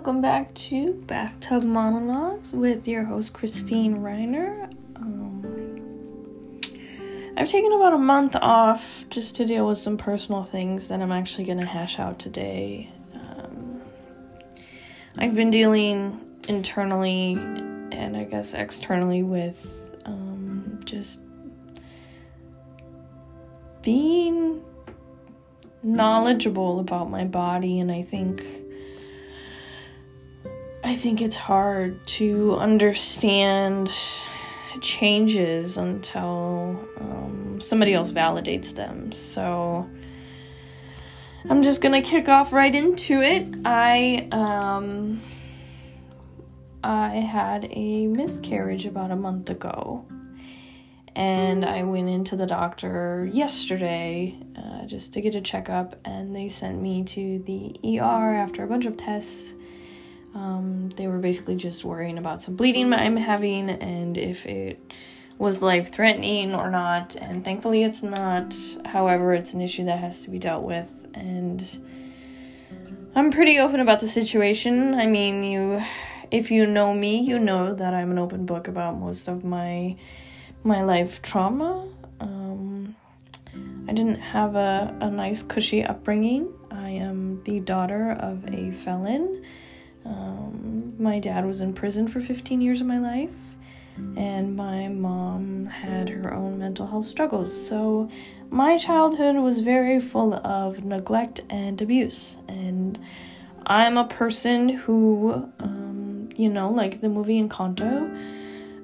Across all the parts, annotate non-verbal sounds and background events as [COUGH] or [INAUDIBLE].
welcome back to Bathtub Monologues with your host Christine Reiner. Um, I've taken about a month off just to deal with some personal things that I'm actually going to hash out today. Um, I've been dealing internally and I guess externally with um, just being knowledgeable about my body and I think I think it's hard to understand changes until um, somebody else validates them. So I'm just gonna kick off right into it. I um I had a miscarriage about a month ago and I went into the doctor yesterday uh, just to get a checkup, and they sent me to the ER after a bunch of tests. Um, they were basically just worrying about some bleeding I'm having and if it was life threatening or not. And thankfully, it's not. However, it's an issue that has to be dealt with, and I'm pretty open about the situation. I mean, you, if you know me, you know that I'm an open book about most of my my life trauma. Um, I didn't have a, a nice, cushy upbringing. I am the daughter of a felon. Um, my dad was in prison for 15 years of my life, and my mom had her own mental health struggles. So, my childhood was very full of neglect and abuse. And I'm a person who, um, you know, like the movie Encanto,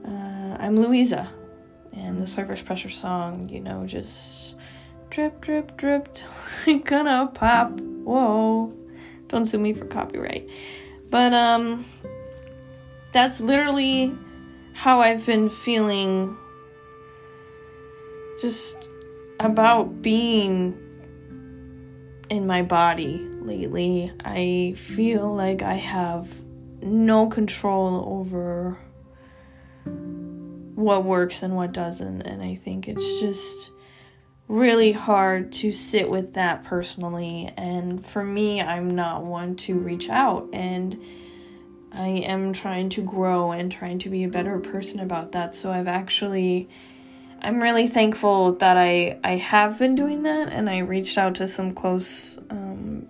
uh, I'm Luisa. and the surface pressure song, you know, just drip, drip, dripped, [LAUGHS] gonna pop. Whoa, don't sue me for copyright. But um, that's literally how I've been feeling. Just about being in my body lately. I feel like I have no control over what works and what doesn't. And I think it's just really hard to sit with that personally. And for me, I'm not one to reach out. And I am trying to grow and trying to be a better person about that. So I've actually. I'm really thankful that I I have been doing that and I reached out to some close um,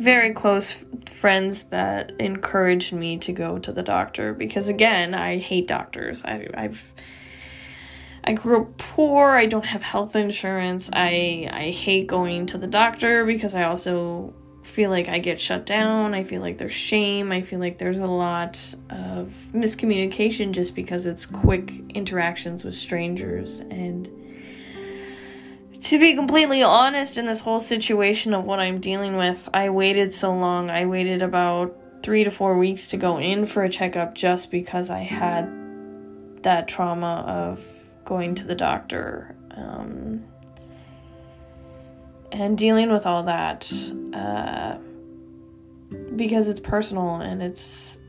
very close friends that encouraged me to go to the doctor because again i hate doctors I, i've i grew up poor i don't have health insurance i i hate going to the doctor because i also feel like i get shut down i feel like there's shame i feel like there's a lot of miscommunication just because it's quick interactions with strangers and to be completely honest in this whole situation of what I'm dealing with, I waited so long. I waited about three to four weeks to go in for a checkup just because I had that trauma of going to the doctor um, and dealing with all that uh, because it's personal and it's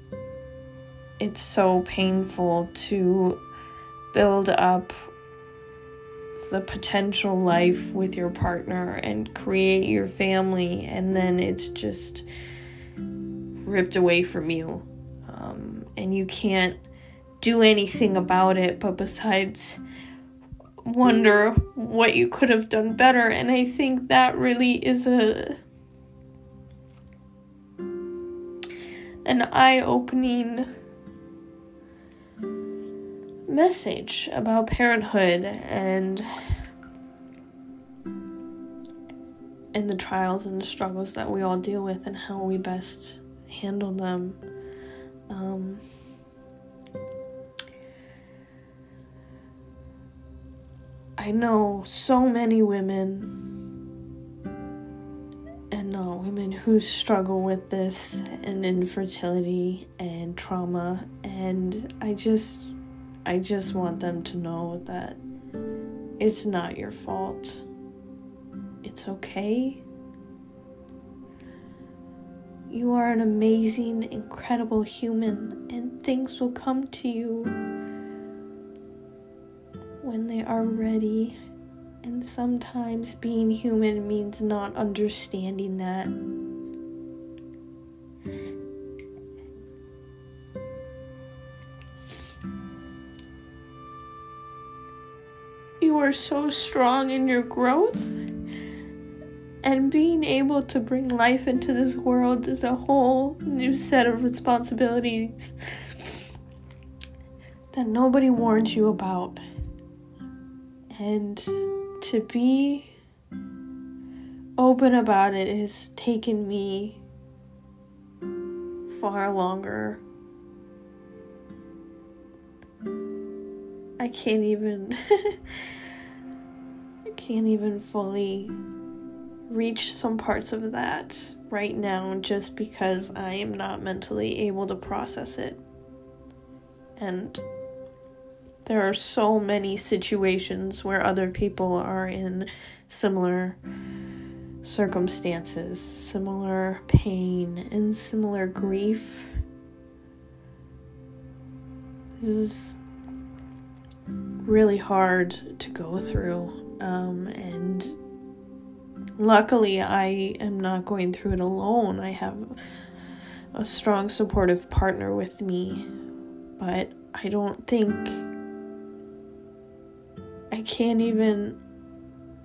it's so painful to build up the potential life with your partner and create your family, and then it's just ripped away from you. Um, and you can't do anything about it, but besides wonder what you could have done better. And I think that really is a an eye-opening message about parenthood and and the trials and the struggles that we all deal with and how we best handle them. Um, I know so many women and uh, women who struggle with this and infertility and trauma, and I just I just want them to know that it's not your fault. It's okay. You are an amazing, incredible human, and things will come to you when they are ready. And sometimes being human means not understanding that. You are so strong in your growth, and being able to bring life into this world is a whole new set of responsibilities that nobody warns you about. And to be open about it has taken me far longer. I can't even [LAUGHS] I can't even fully reach some parts of that right now just because I am not mentally able to process it. And there are so many situations where other people are in similar circumstances, similar pain, and similar grief. This is really hard to go through, um, and luckily, I am not going through it alone. I have a strong, supportive partner with me, but I don't think I can't even.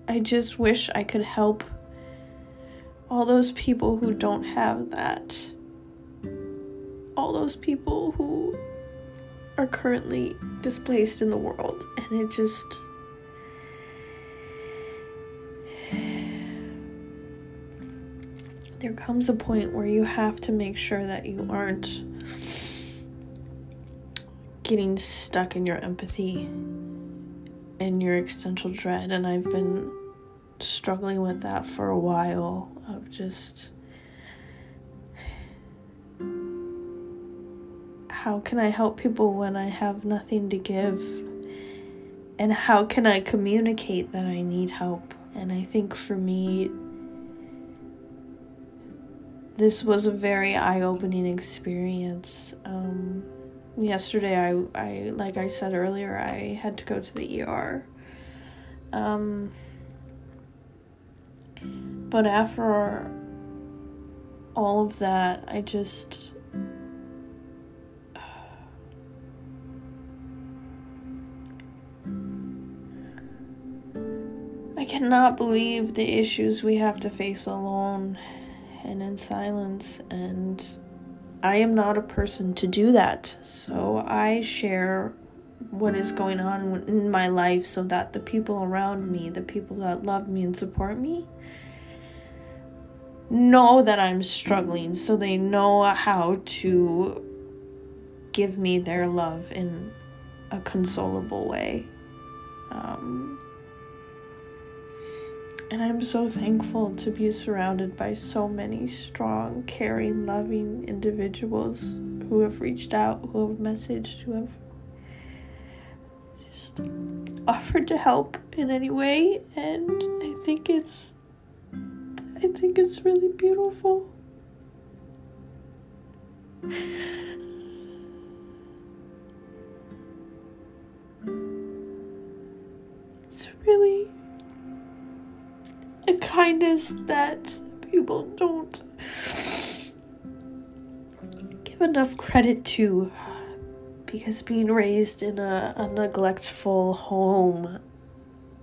I just wish I could help all those people who don't have that. All those people who are currently displaced in the world. And it just. [SIGHS] There comes a point where you have to make sure that you aren't getting stuck in your empathy and your existential dread, and I've been struggling with that for a while of just how can I help people when I have nothing to give? And how can I communicate that I need help? And I think for me, this was a very eye opening experience. Um, yesterday I I like I said earlier I had to go to the ER. Um but after all of that I just I cannot believe the issues we have to face alone and in silence and I am not a person to do that. So I share what is going on in my life so that the people around me, the people that love me and support me, know that I'm struggling so they know how to give me their love in a consolable way. Um, and I'm so thankful to be surrounded by so many strong, caring, loving individuals who have reached out, who have messaged, who have just offered to help in any way. And I think it's, I think it's really beautiful. It's really a kindness that people don't give enough credit to because being raised in a, a neglectful home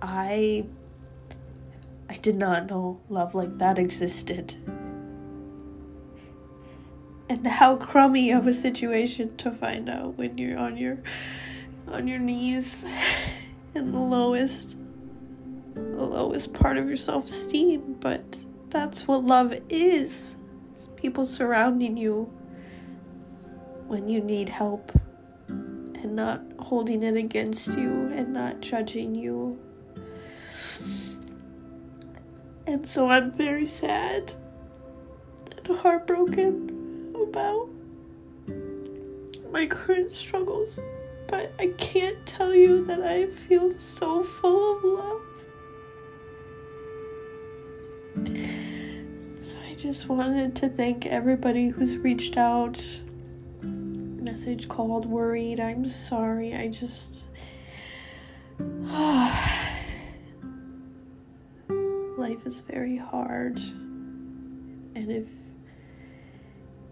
i i did not know love like that existed. And how crummy of a situation to find out when you're on your on your knees in the lowest the lowest part of your self esteem, but that's what love is. It's people surrounding you when you need help and not holding it against you and not judging you. And so I'm very sad and heartbroken about my current struggles, but I can't tell you that I feel so full of love. Just wanted to thank everybody who's reached out, message, called, worried. I'm sorry. I just. [SIGHS] Life is very hard. And if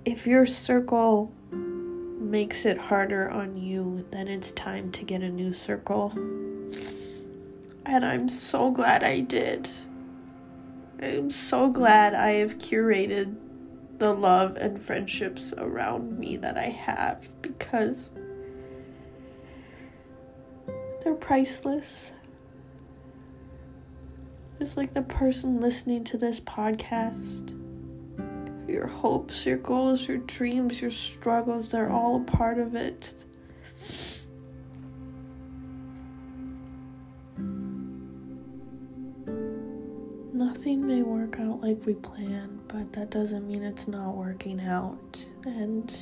if your circle makes it harder on you, then it's time to get a new circle. And I'm so glad I did. I'm so glad I have curated the love and friendships around me that I have because they're priceless. Just like the person listening to this podcast. Your hopes, your goals, your dreams, your struggles, they're all a part of it. Like we planned, but that doesn't mean it's not working out. And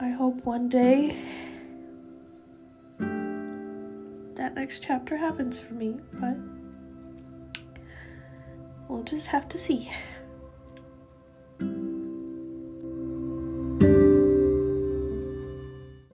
I hope one day that next chapter happens for me, but we'll just have to see.